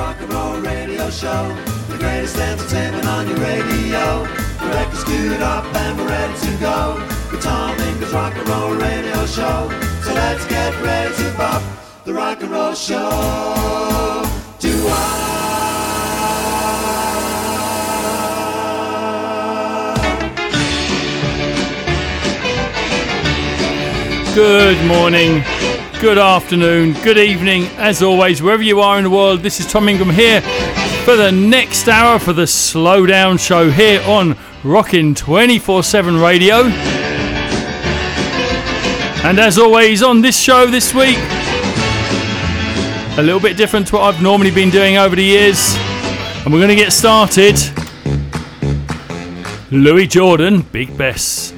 rock and roll radio show. The greatest entertainment on your radio. The record's queued up and we're ready to go. With Tom Ingram's Rock and Roll Radio Show. So let's get ready to pop the rock and roll show. Do I? Good morning, good afternoon, good evening, as always, wherever you are in the world. This is Tom Ingram here for the next hour for the Slowdown Show here on Rockin' 24 7 Radio. And as always, on this show this week, a little bit different to what I've normally been doing over the years. And we're going to get started. Louis Jordan, Big Bess.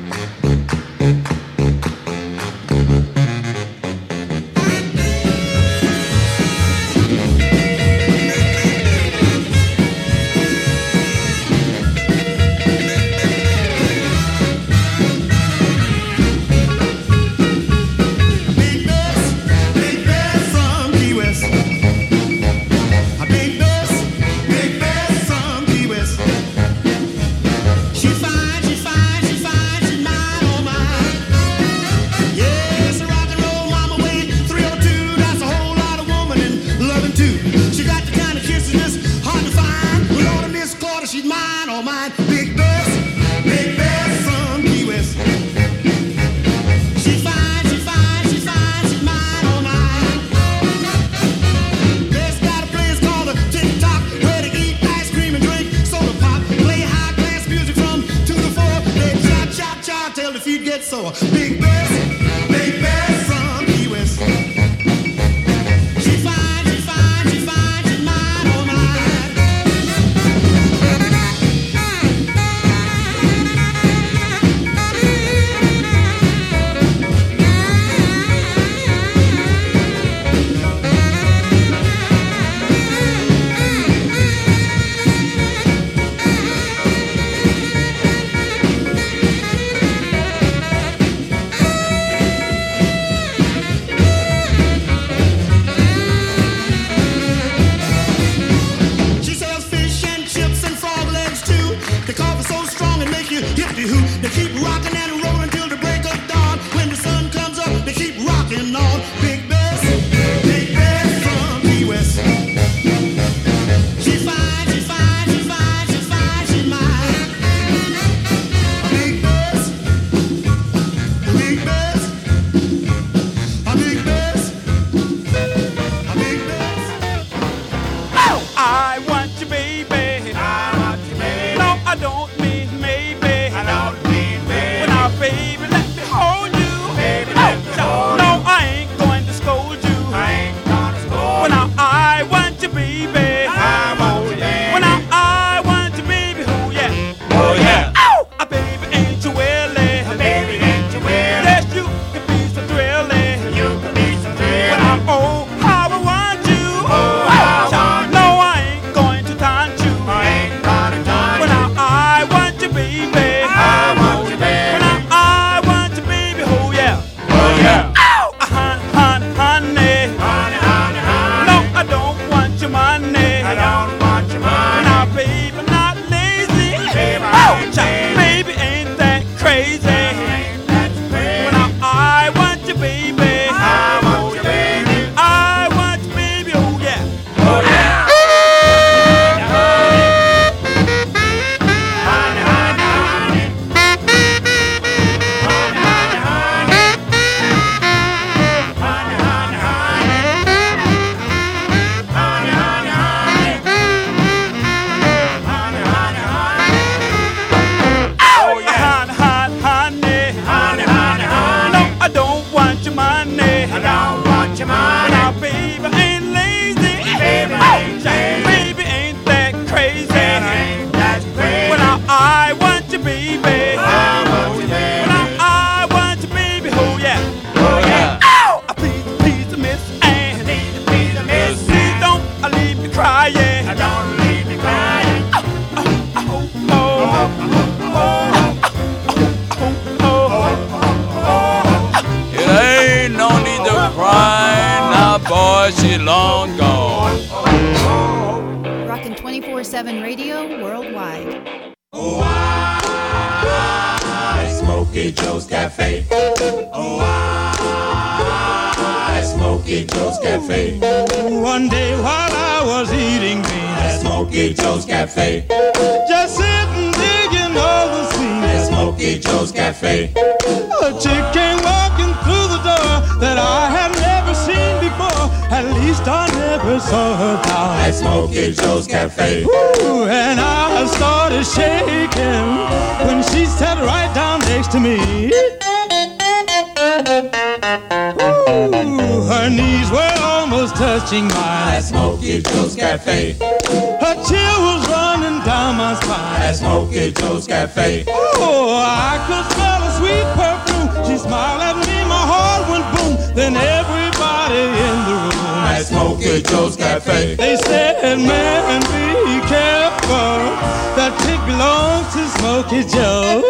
Smokey Joe's Cafe. Her chill was running down my spine. At Smokey Joe's Cafe. Oh, I could smell a sweet perfume. She smiled at me, my heart went boom. Then everybody in the room. At Smokey Joe's Cafe. They said, man, be careful. That chick belongs to Smokey Joe.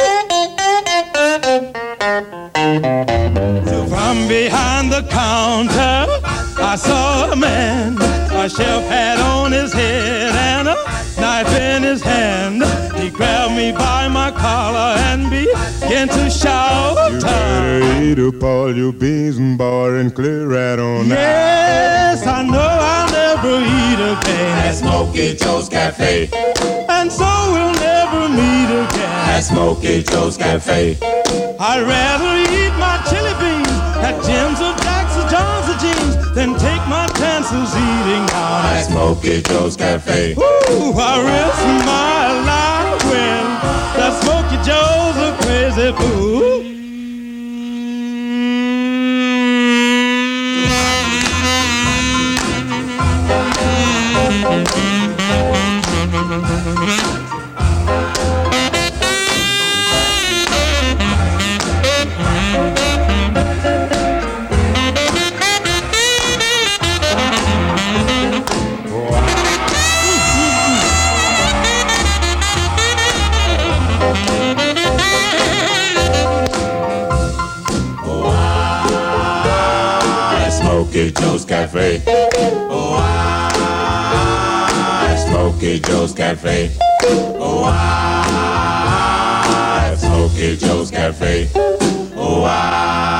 So from behind the counter, I saw a man. A shelf hat on his head and a knife in his hand. He grabbed me by my collar and began to shout. You better eat up all your beans and bar and clear right on out. Yes, I know I'll never eat again. At Smokey Joe's Cafe. and so we'll never meet again. At Smokey Joe's Cafe. I'd rather eat my chili beans at Jim's or Than take my chances eating out At Smokey Joe's Cafe. Ooh, I risk my life when that Smoky Joe's a crazy fool. Joe's Cafe. Oh, I, Smokey Joe's Cafe. Oh, I, Smokey Joe's Cafe. Oh, I,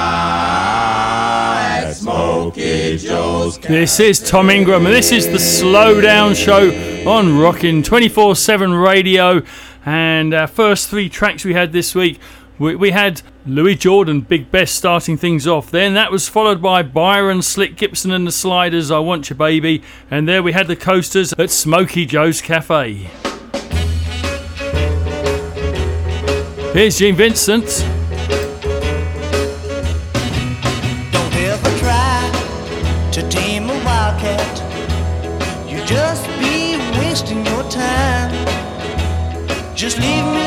Smokey Joe's Cafe. This is Tom Ingram, and this is the Slowdown Show on Rockin' 24 7 radio. And our first three tracks we had this week, we, we had Louis Jordan, Big Best, starting things off. Then that was followed by Byron, Slick Gibson, and the Sliders, I Want You Baby. And there we had the Coasters at Smoky Joe's Cafe. Here's Gene Vincent. Don't ever try to tame a wildcat. You just be wasting your time. Just leave me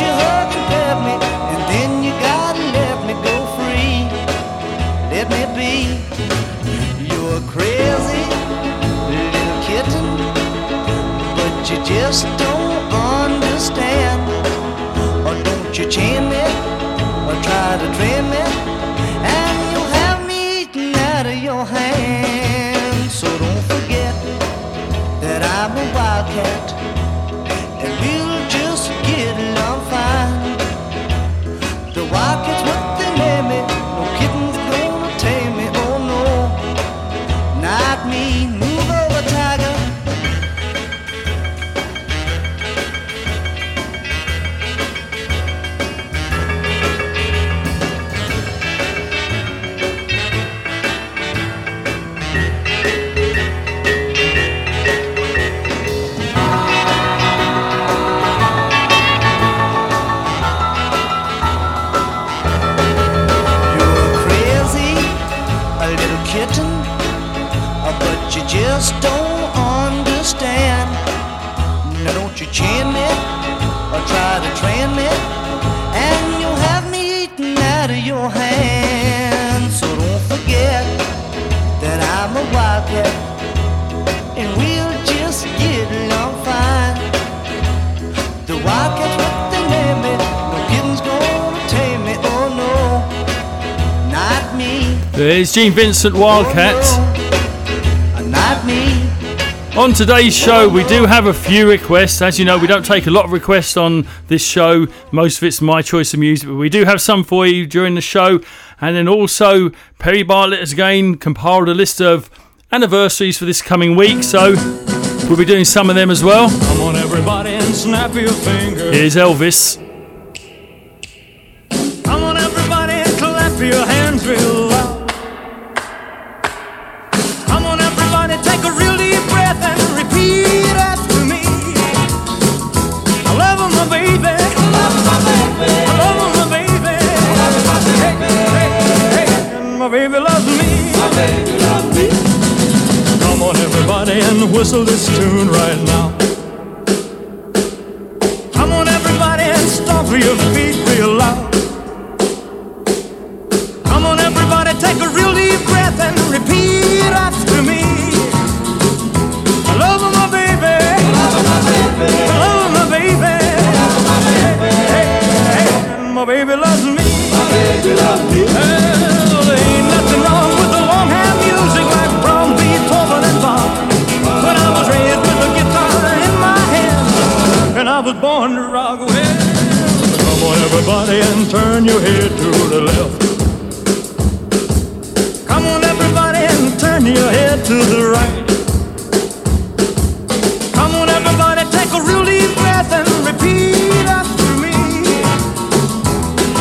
you hug and me, and then you gotta let me go free. Let me be. You're crazy little kitten, but you just don't There's Gene Vincent Wildcat. On today's show, we do have a few requests. As you know, we don't take a lot of requests on this show. Most of it's my choice of music, but we do have some for you during the show. And then also, Perry Bartlett has again compiled a list of anniversaries for this coming week, so we'll be doing some of them as well. Come on, everybody, and snap your fingers. Here's Elvis. Come on, everybody, and clap your hands real my baby loves me. My baby loves me. Come on, everybody, and whistle this tune right now. Come on, everybody, and stomp your feet real loud. Come on, everybody, take a real deep breath and repeat after me. I love my baby. I love my baby. I love my baby. My baby loves I was born to rock. Well, come on, everybody, and turn your head to the left. Come on, everybody, and turn your head to the right. Come on, everybody, take a real deep breath and repeat after me.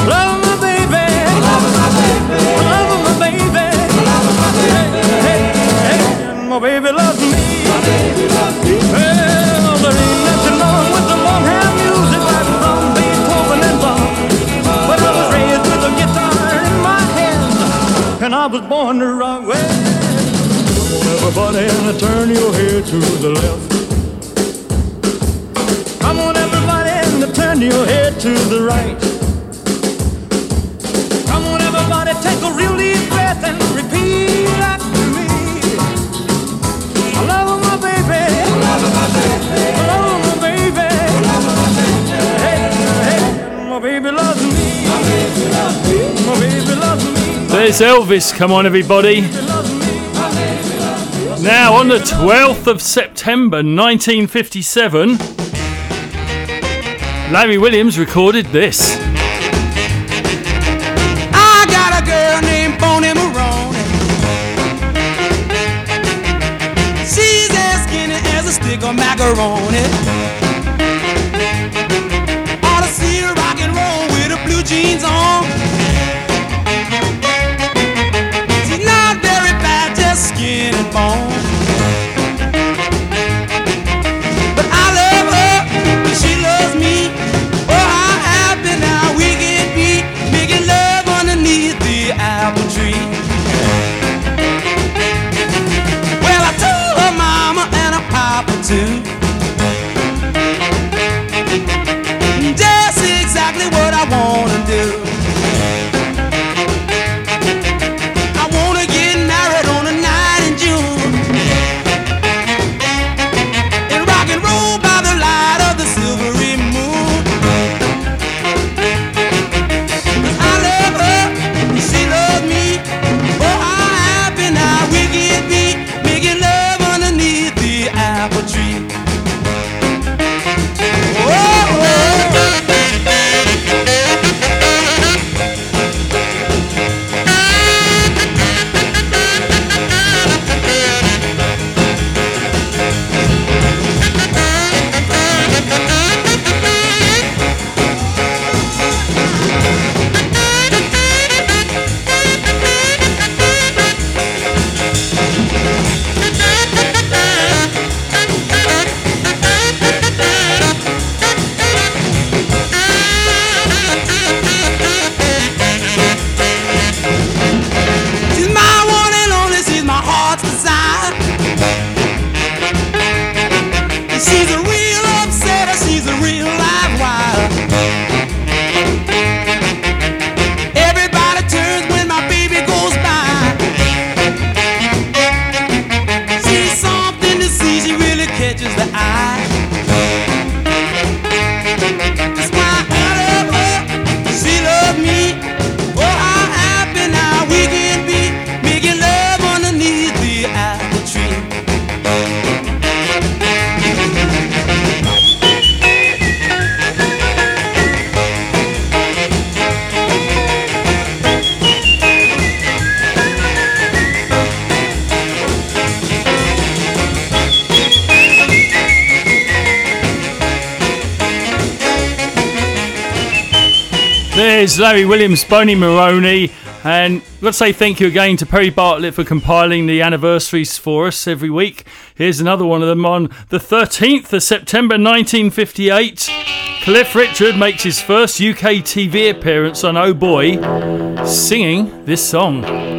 Love my baby. Love my baby. Love my baby. Love my baby. Hey, hey, and my baby loves me. My baby loves me. Well, was born to rock. Well, come on, everybody, and turn your head to the left. Come on, everybody, and turn your head to the right. Come on, everybody, take a real deep breath and repeat There's Elvis. Come on, everybody. Now, on the 12th of September 1957, Larry Williams recorded this. I got a girl named Bony Moronie. She's as skinny as a stick of macaroni. Ought to There's Larry Williams, Bony Moronie, and let's say thank you again to Perry Bartlett for compiling the anniversaries for us every week. Here's another one of them on the 13th of September 1958. Cliff Richard makes his first UK TV appearance on Oh Boy, singing this song.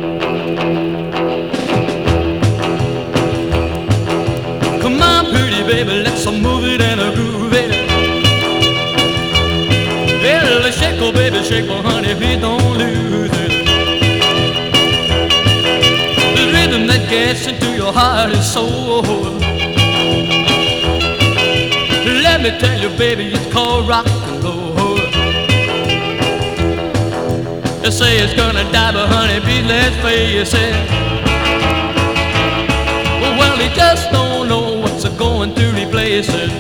Your heart and soul. Let me tell you, baby, it's called rock and roll. They say it's gonna die, but honey, please let's face it. Well, he just don't know what's a going to replace it.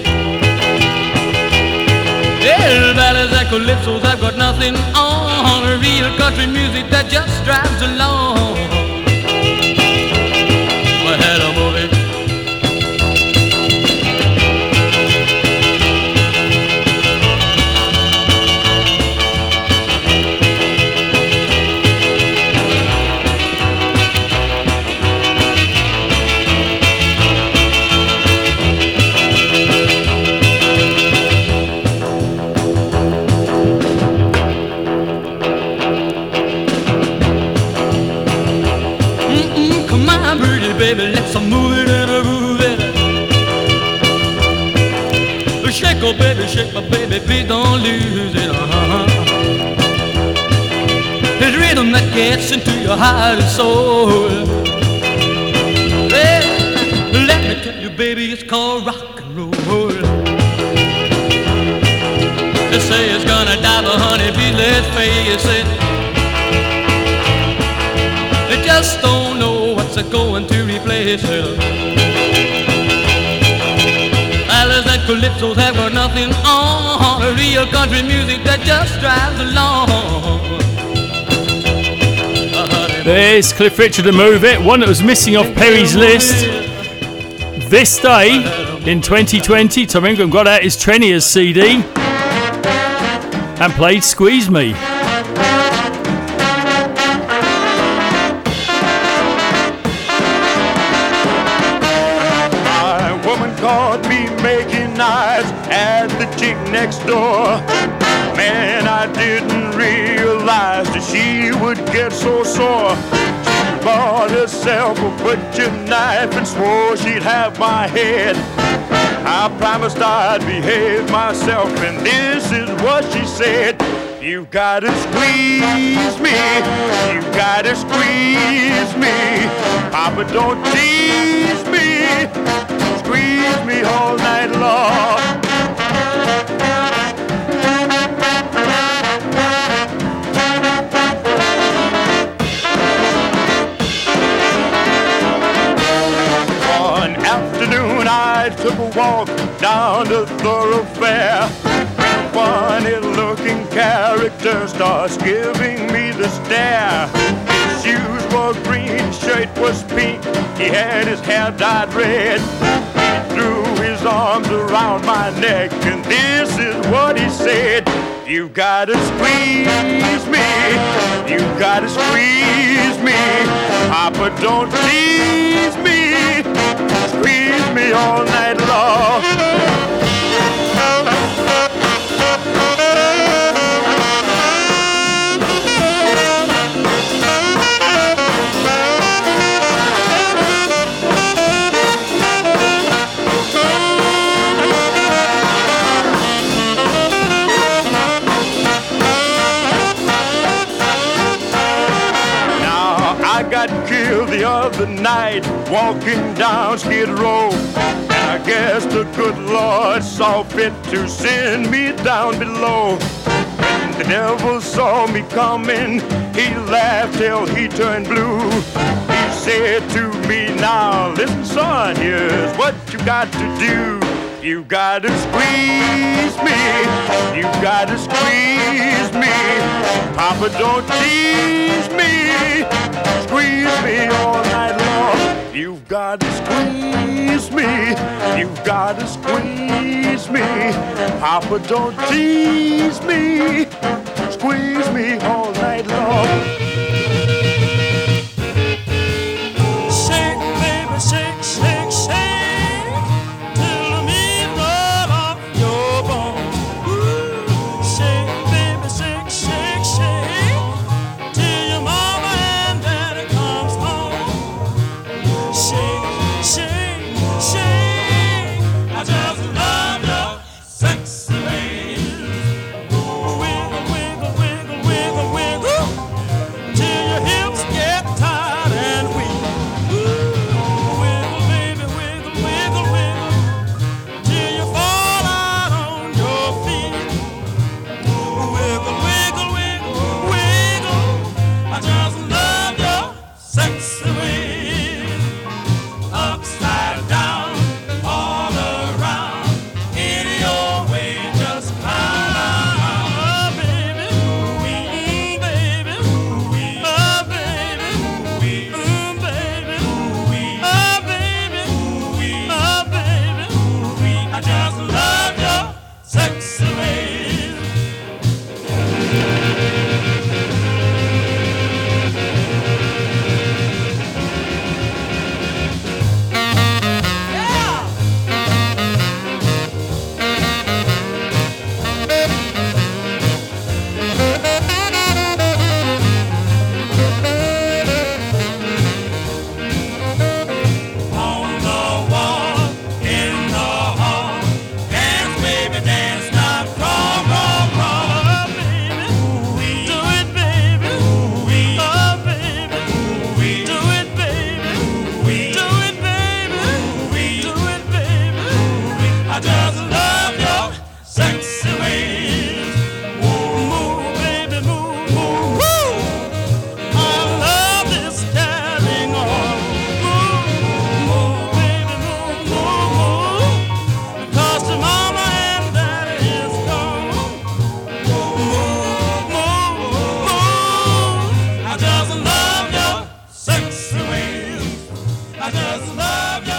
Yeah, ballads and calypsos, I've got nothing on. Real country music that just drives along. Oh baby, shake my baby, please don't lose it. Uh-huh. It's rhythm that gets into your heart and soul. Well, let me tell you, baby, it's called rock and roll. They say it's gonna die, but honey, please let's face it. They just don't know what's going to replace it. Have got nothing on. Real country music that just drives along. There's Cliff Richard to move it, one that was missing off Perry's list. This day in 2020, Tom Ingram got out his Treniers CD and played Squeeze Me. Door. Man, I didn't realize that she would get so sore. She bought herself a butcher knife and swore she'd have my head. I promised I'd behave myself, and this is what she said. You gotta squeeze me, you gotta squeeze me. Papa, don't tease me, squeeze me all night long. Walk down the thoroughfare. Funny looking character starts giving me the stare. His shoes were green, shirt was pink, he had his hair dyed red. He threw his arms around my neck, and this is what he said. You gotta squeeze me, you gotta squeeze me. Papa, don't tease me, squeeze me all night long. Other night walking down Skid Row. And I guess the good Lord saw fit to send me down below. When the devil saw me coming, he laughed till he turned blue. He said to me, Now listen, son, here's what you got to do. You gotta squeeze me, you gotta squeeze me. Papa, don't tease me, squeeze me all night long. You've gotta squeeze me, you've gotta squeeze me. Papa, don't tease me, squeeze me all night long.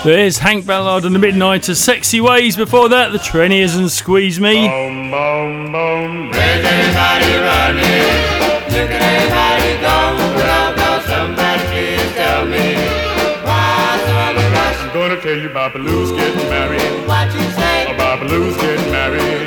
There's Hank Ballard and the Midnighters, Sexy Ways. Before that, The Treniers and Squeeze Me. Boom, boom, boom. I'm gonna tell you about Baloo's getting married. What you say? Oh, about Baloo's getting married.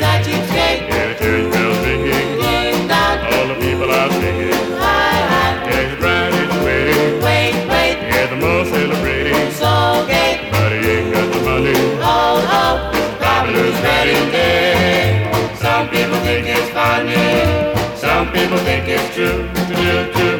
Some people think it's funny, some people think it's true, true, true.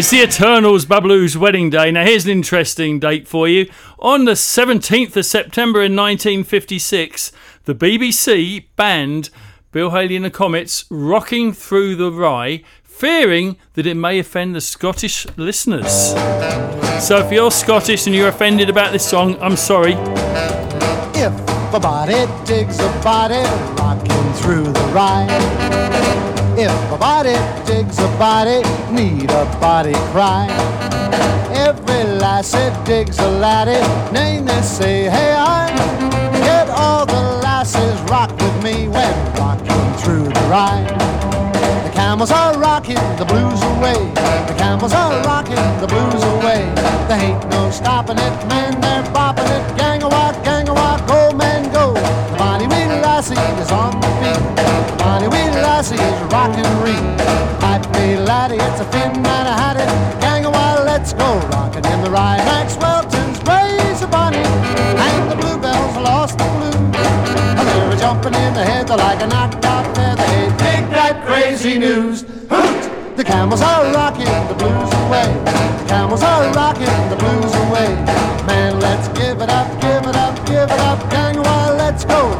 it's the Eternals Babalu's wedding day. Now, here's an interesting date for you. On the 17th of September in 1956, the BBC banned Bill Haley and the Comets rocking through the Rye, fearing that it may offend the Scottish listeners. So, if you're Scottish and you're offended about this song, I'm sorry. If a body digs a body, rocking through the Rye. If a body digs a body, need a body cry. Every lassie digs a laddie, name they say, hey I. Get all the lasses rock with me when rocking through the ride. The camels are rocking the blues away. The camels are rocking the blues away. There ain't no stopping it, man, they're The ride. Maxwellton's praise a Bonnie. And the bluebells lost the blue. And they were jumping in the head like a knocked out feather. Hey, take that crazy news. Hoot! The camels are rocking the blues away. The camels are rocking the blues away. Man, let's give it up, give it up, give it up. Gang, while let's go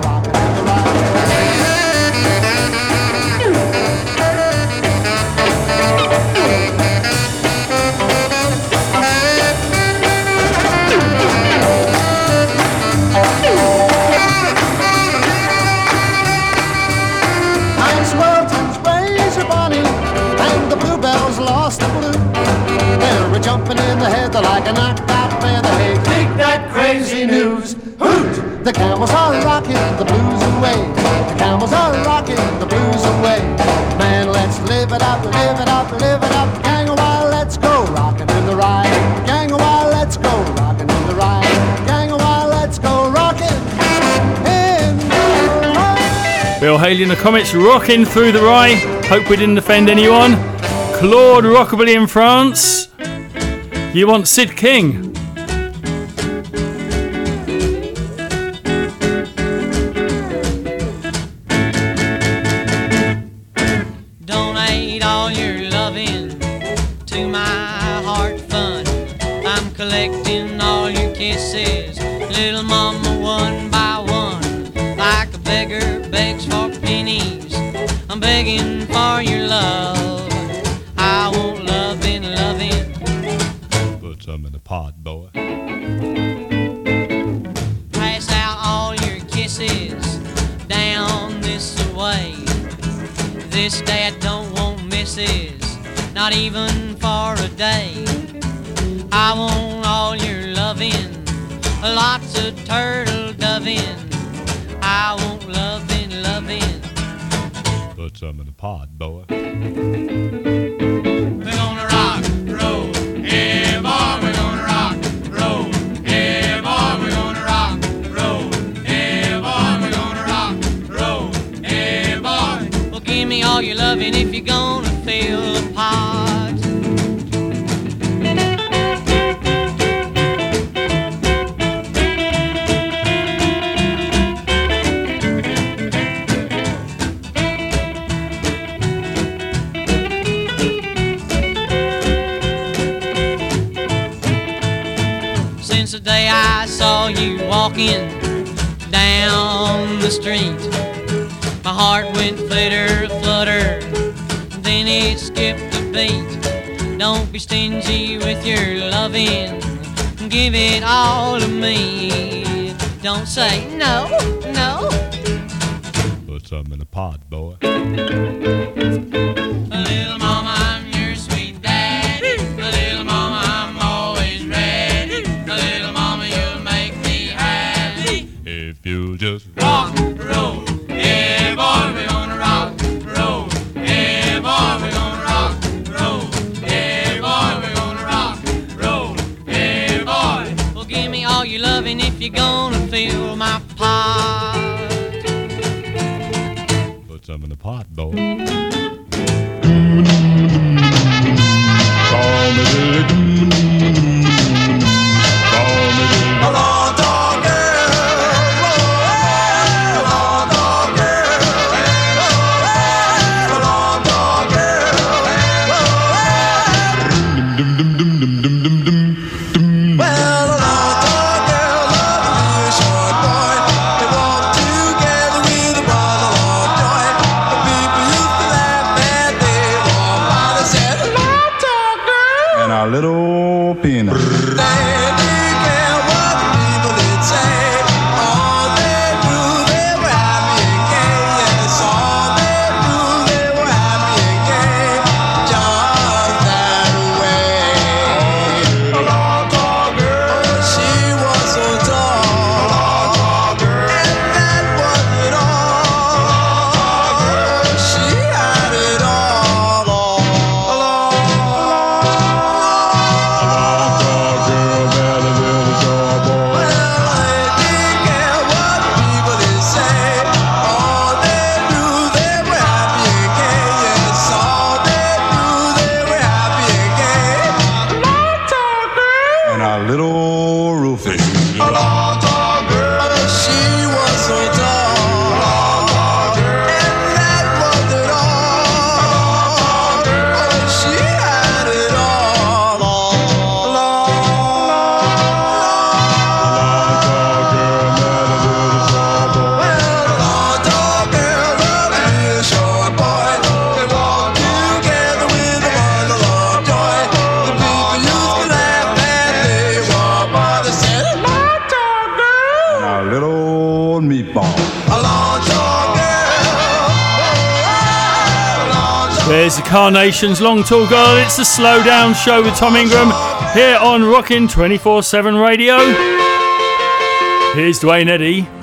Jumping in the head like a knocked out feather. Hey, take that crazy news. Hoot! The camels are rocking the blues away. The camels are rocking the blues away. Man, let's live it up, live it up, live it up. Gang a while, let's go rocking in the ride. Gang a while, let's go rocking in the ride. Gang a while, let's go rocking in the ride. Bill Haley in the Comets, rocking through the rye. Hope we didn't offend anyone. Claude Rockabilly in France. You want Sid King? Donate all your loving to my heart fund. I'm collecting all your kisses, little mama, one by one. Like a beggar begs for pennies, I'm begging for your love. Even for a day. I want all your loving, lots of turtle doving. I want loving, loving. Put some in the pot, boy. Walking down the street, my heart went flitter, flutter, then it skipped a beat. Don't be stingy with your loving, give it all to me. Don't say no, no. Put some in the pot, boy. Carnations, Long Tall Girl. It's the Slow Down Show with Tom Ingram here on Rockin' 24 7 Radio. Here's Duane Eddy.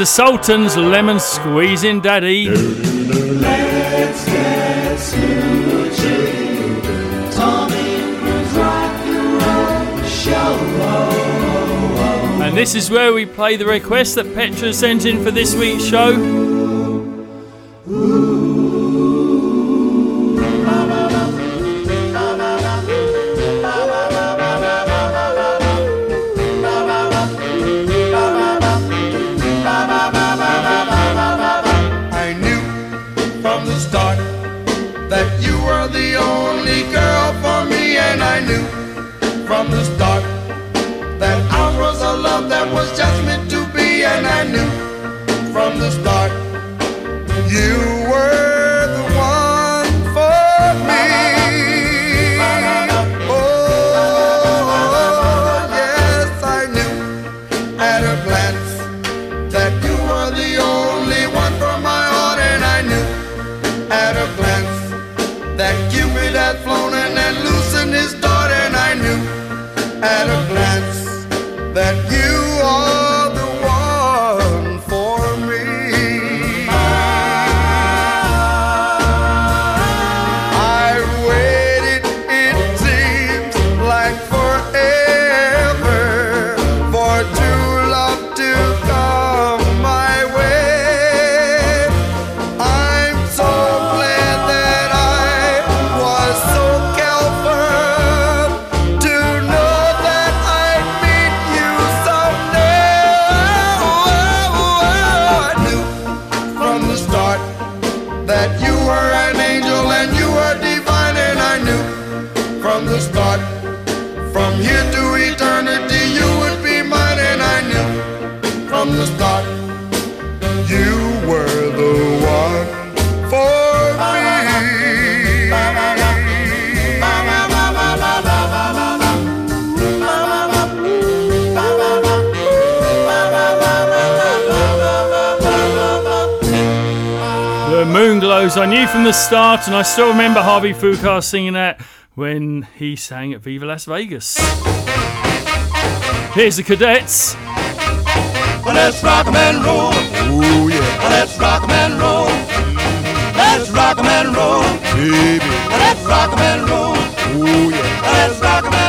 the Sultans, Lemon Squeezing Daddy. And And this is where we play the request that Petra sent in for this week's show. Ooh. Moon. I knew from the start, and I still remember Harvey Fuqua singing that when he sang at Viva Las Vegas. Here's the cadets. Let's rock 'em and roll. Ooh, yeah. Let's rock 'em and roll. Let's rock 'em and roll. Baby. Let's rock 'em and roll. Ooh, yeah. Let's rock 'em and roll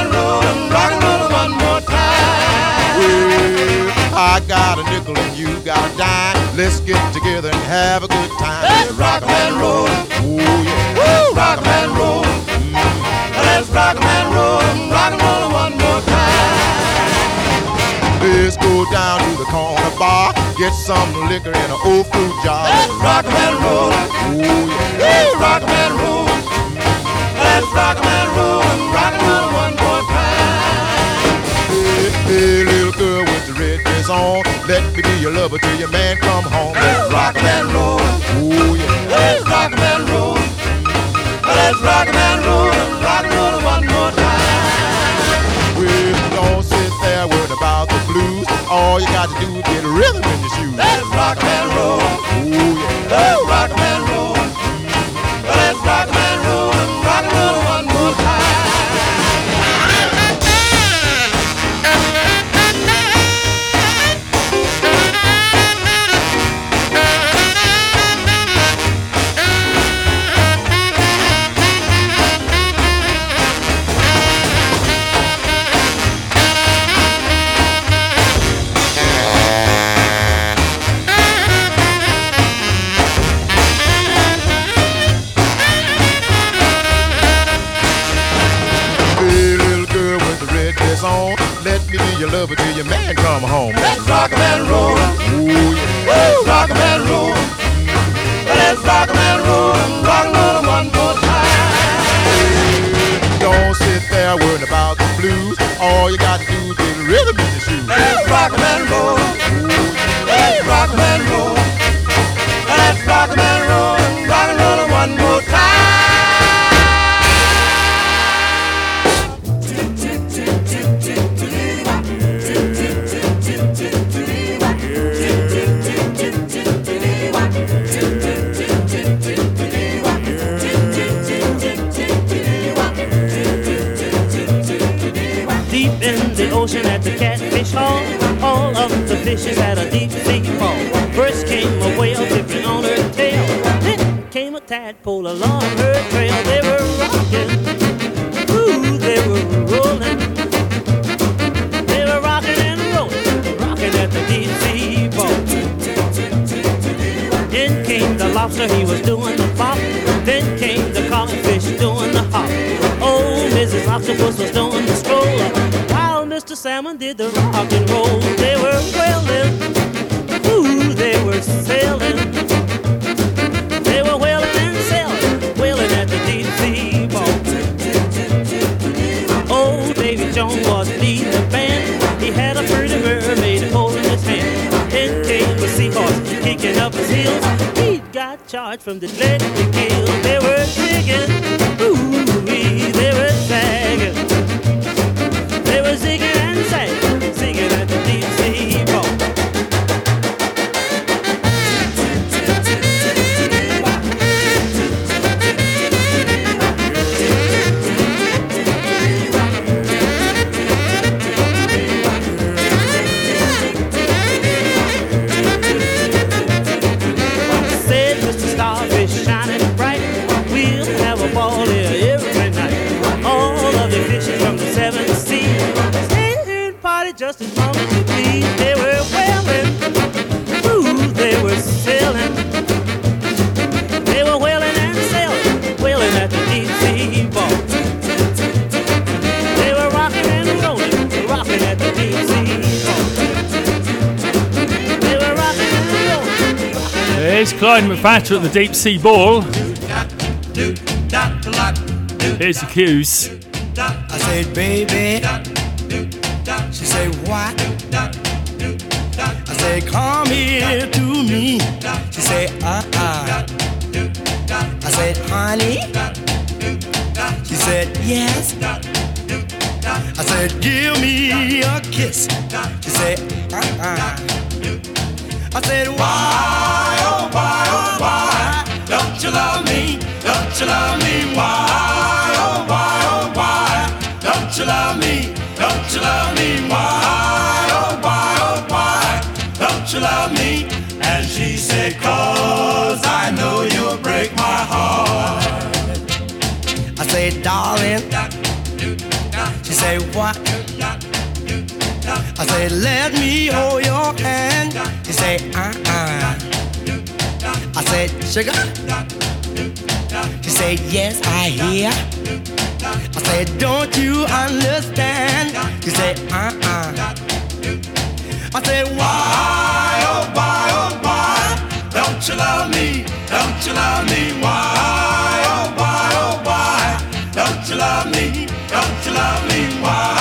I got a nickel and you got a dime. Let's get together and have a good time. Let's rock and roll. Ooh, yeah. Let's rock and roll. Let's rock and roll rock and roll one more time. Let's go down to the corner bar. Get some liquor in an old fruit jar. Let's rock and roll. Ooh, yeah. Let's rock and roll. Let's rock and roll rock and roll one more time. Hey, hey, little girl with on. Let me be your lover till your man come home. Let's rock and roll. Ooh, yeah. Let's rock and roll. Let's rock and roll rock and roll one more time. Well, don't sit there worrying about the blues. All you got to do is get a rhythm in your shoes. Let's rock and roll. Ooh, yeah. Let's rock and roll. McFatter at the deep sea ball. Here's the cues. I said, baby. She said, what? I said, come here to me. She said, uh-uh. I said, honey. She said, yes. I said, give me a kiss. She said, uh-uh. I said, why, you love me? Why, oh, why, oh, why? Don't you love me? Don't you love me? Why, oh, why, oh, why? Don't you love me? And she said, cause I know you'll break my heart. I said, darling. She said, what? I said, let me hold your hand. She said, uh-uh. I said, sugar? Said, yes, I hear. I said, don't you understand? She said, uh-uh. I said, why, oh, why, oh, why? Don't you love me? Don't you love me? Why, oh, why, oh, why? Don't you love me? Don't you love me? Why,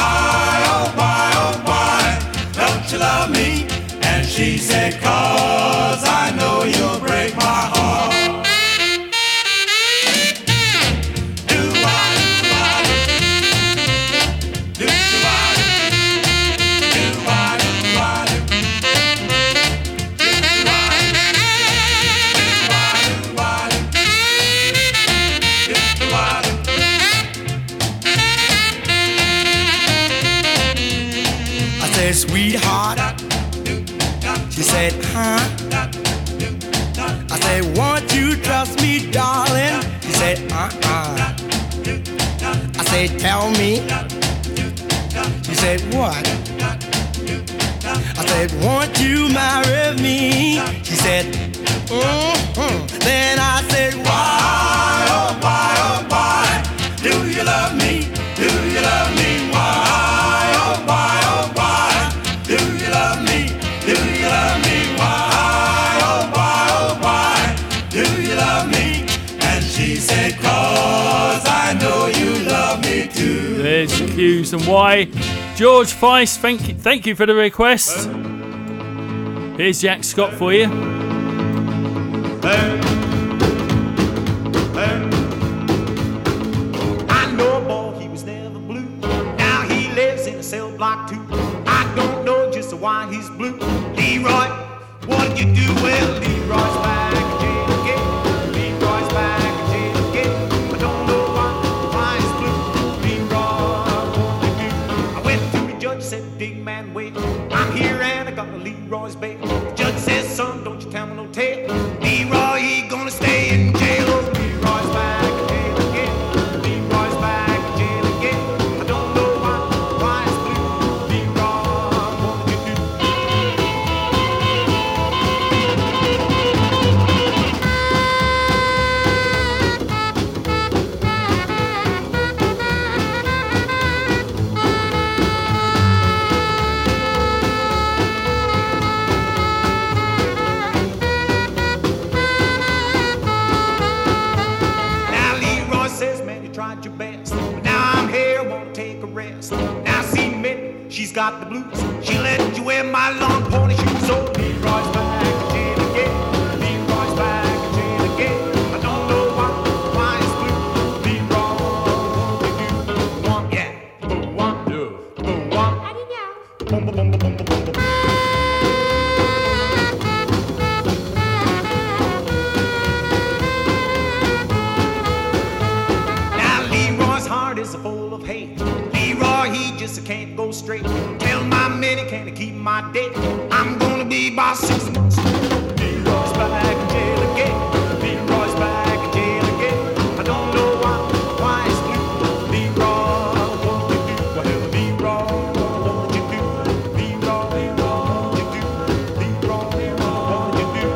what? I said, won't you marry me? She said, mm-hmm. Then I said, why, oh, why, oh, why? Do you love me? Do you love me? Why, oh, why, oh, why? Do you love me? Do you love me? Why, oh, why, oh, why? Do you love me? And she said, cause I know you love me too. There's the cues and why. George Feist, thank you, thank you for the request. Here's Jack Scott for you. I know a boy, he was never blue. Now he lives in a cell block. I don't know just why he's blue. Leroy, what you do? Well, Leroy's back Leroy's bail. Judge says, son, don't you tell me no tale. Leroy, he gonna stay got the blues. She let you wear my long pony shoes. So Leroy's back again again. Leroy's back again again. I don't know why, why it's blue. Leroy, they do. One, do Boom, one, two, boom, do? Boom, boom, boom, boom, boom, boom, boom. Can't go straight. Men he can't keep my date. I'm gonna be by six months. Leroy's back in jail again. Leroy's back in jail again. I don't know why, why it's blue. Leroy, what you do? Well, Leroy, what you do? Leroy, Leroy, what you do? Leroy, Leroy, what you do?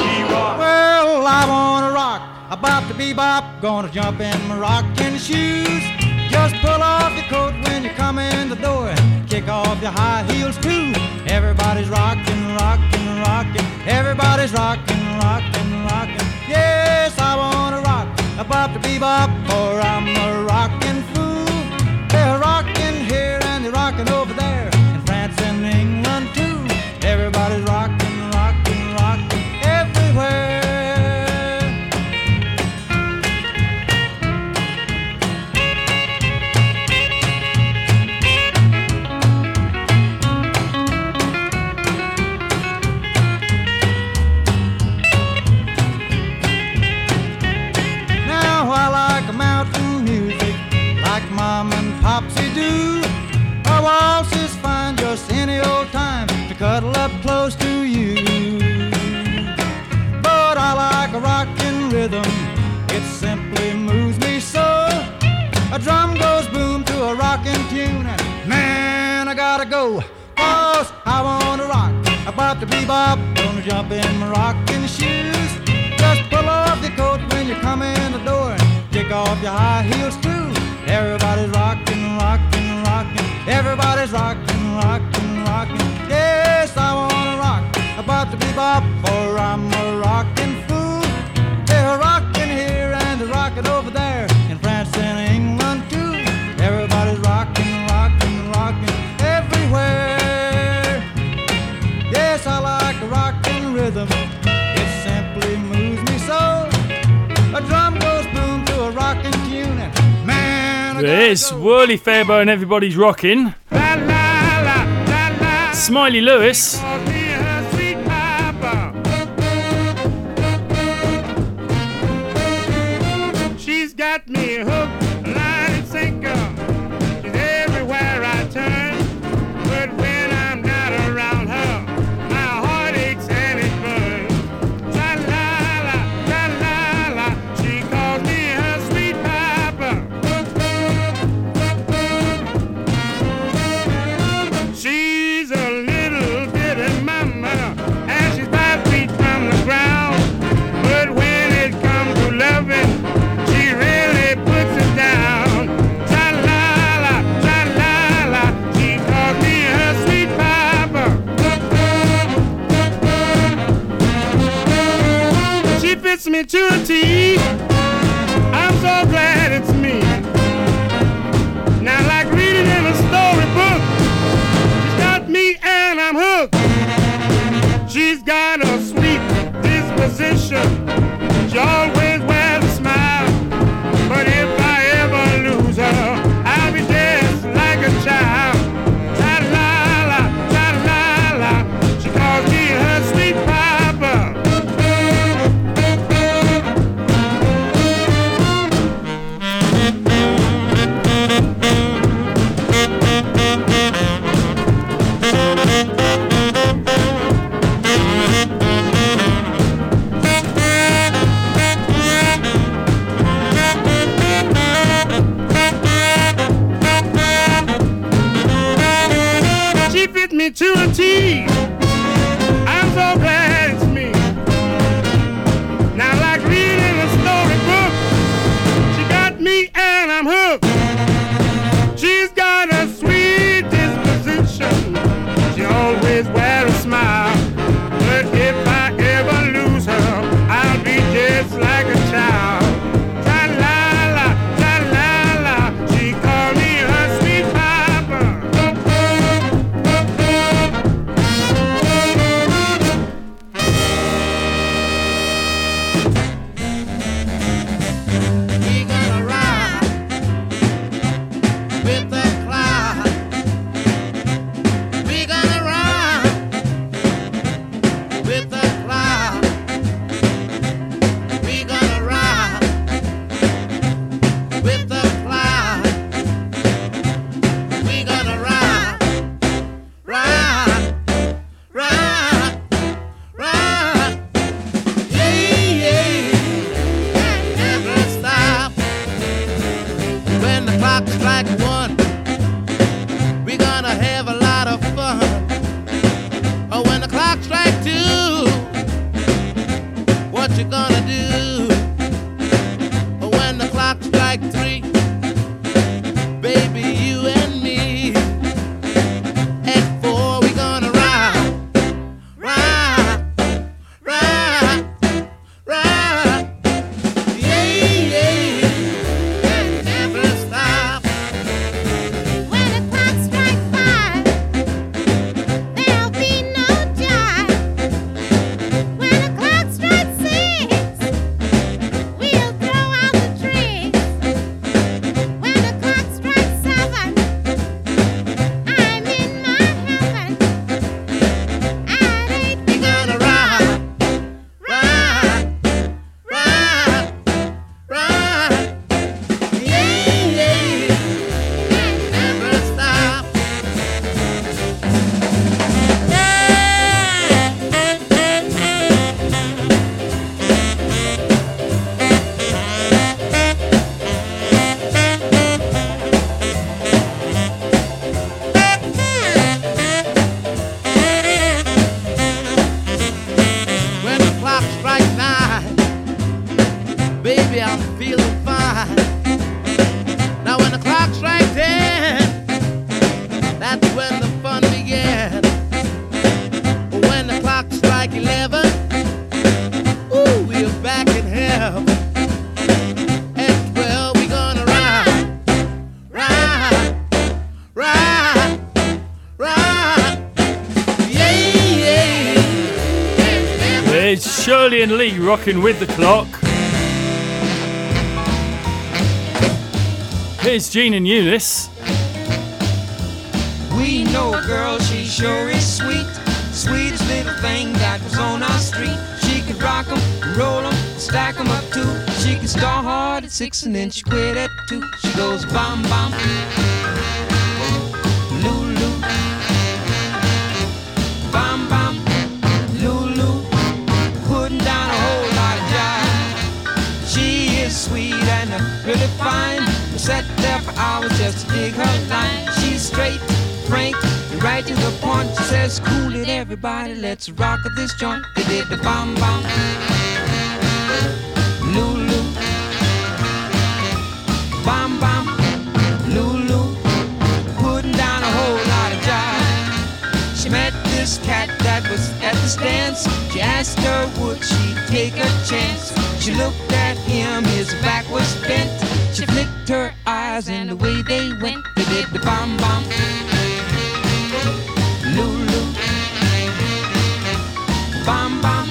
Leroy. Well, I wanna rock, a bop to bebop, gonna jump in my rocking shoes. Just pull off your coat when you come in the door kick off your high heels too. Everybody's rocking, rocking, rocking. Everybody's rocking, rocking, rocking. Yes, I wanna rock, a bop to bebop, or I'm a rocking fool. They're rocking here and they're rocking over there, simply moves me so. A drum goes boom to a rockin' tune, and man, I gotta go. Cause I wanna rock, about to bebop, gonna jump in my rockin' shoes. Just pull off your coat when you come in the door and kick off your high heels too. Everybody's rockin', rockin', rockin'. Everybody's rockin', rockin', rockin'. Yes, I wanna rock, about to bebop, for I'm a rockin' they're over there in France and England too. Everybody's rockin', rockin', rockin' everywhere. Yes, I like a rockin' rhythm. It simply moves me so. A drum goes boom to a rockin' tune, and man, It's Werly Fairburn, everybody's rocking. Smiley Lewis. She rocking with the clock. Here's Gene and Eunice. We know a girl, she sure is sweet. Sweetest little thing that was on our street. She could rock 'em, roll 'em, stack 'em up too. She can start hard at six and then she quit at two. She goes bum bum. Sat there for hours just to dig her line. She's straight, frank, and right to the point. She says, Cool it, everybody, let's rock this joint. They did the bum bum. Lulu. Bum bum. Lulu. Putting down a whole lot of jive. She met this cat that was at the stands. She asked her, would she take a chance? She looked at him, his back was bent. She flicked her eyes, and away they went. They did the bum bum. Lulu. Bum bum.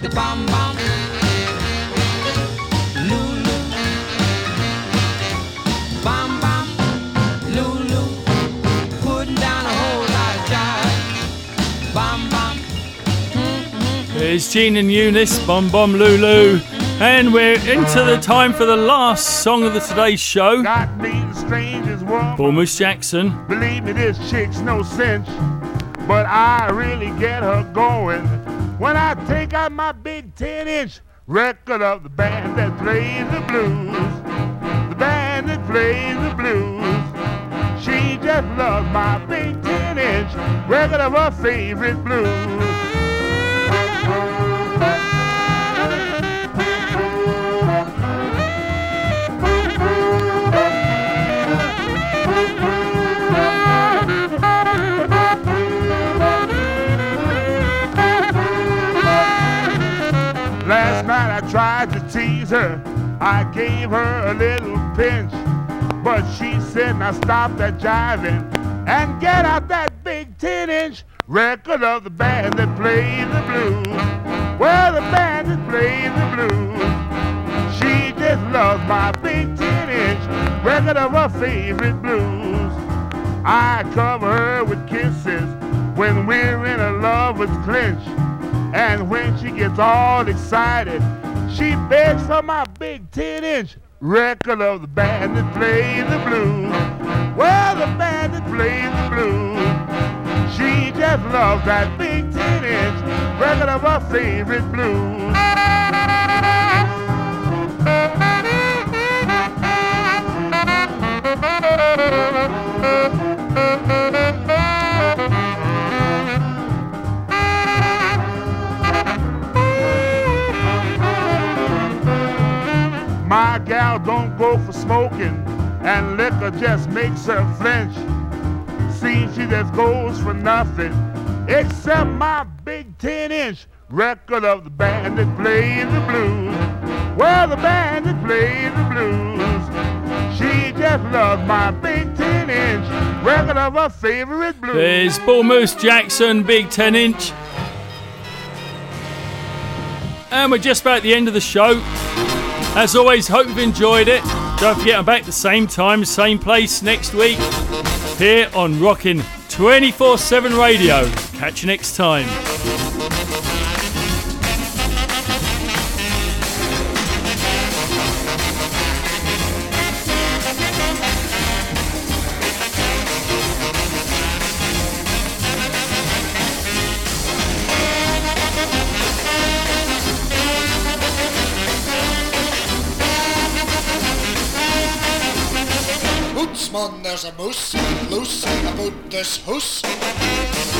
All. The bum bum. Lulu. Bum bum. Lulu. Putting down a whole lot of jive. Bum bum. Mm-hmm. There's Gene and Eunice, Bom Bom Lulu. And we're into the time for the last song of the today's show. strangest woman. Bull Moose Jackson. Believe me, this chick's no cinch, but I really get her going when I take out my big 10 inch record of the band that plays the blues. The band that plays the blues. She just loves my big 10 inch record of her favorite blues. I gave her a little pinch. But she said, now stop that jiving and get out that big 10 inch record of the band that plays the blues. Well, the band that plays the blues. She just loves my big 10 inch record of her favorite blues. I cover her with kisses when we're in a lover's clinch. And when she gets all excited, she begs for my big 10 inch record of the band that plays the blues. Well, the band that plays the blues. She just loves that big 10 inch record of her favorite blues. My gal don't go for smoking, and liquor just makes her flinch. See, she just goes for nothing, except my big 10 inch record of the band that plays the blues. Well, the band that plays the blues. She just loves my big 10 inch record of her favorite blues. There's Moose Jackson, big 10 inch. And we're just about at the end of the show. As always, hope you've enjoyed it. Don't forget, I'm back the same time, same place next week here on Rockin' 24 7 Radio. Catch you next time. There's a moose loose about this house.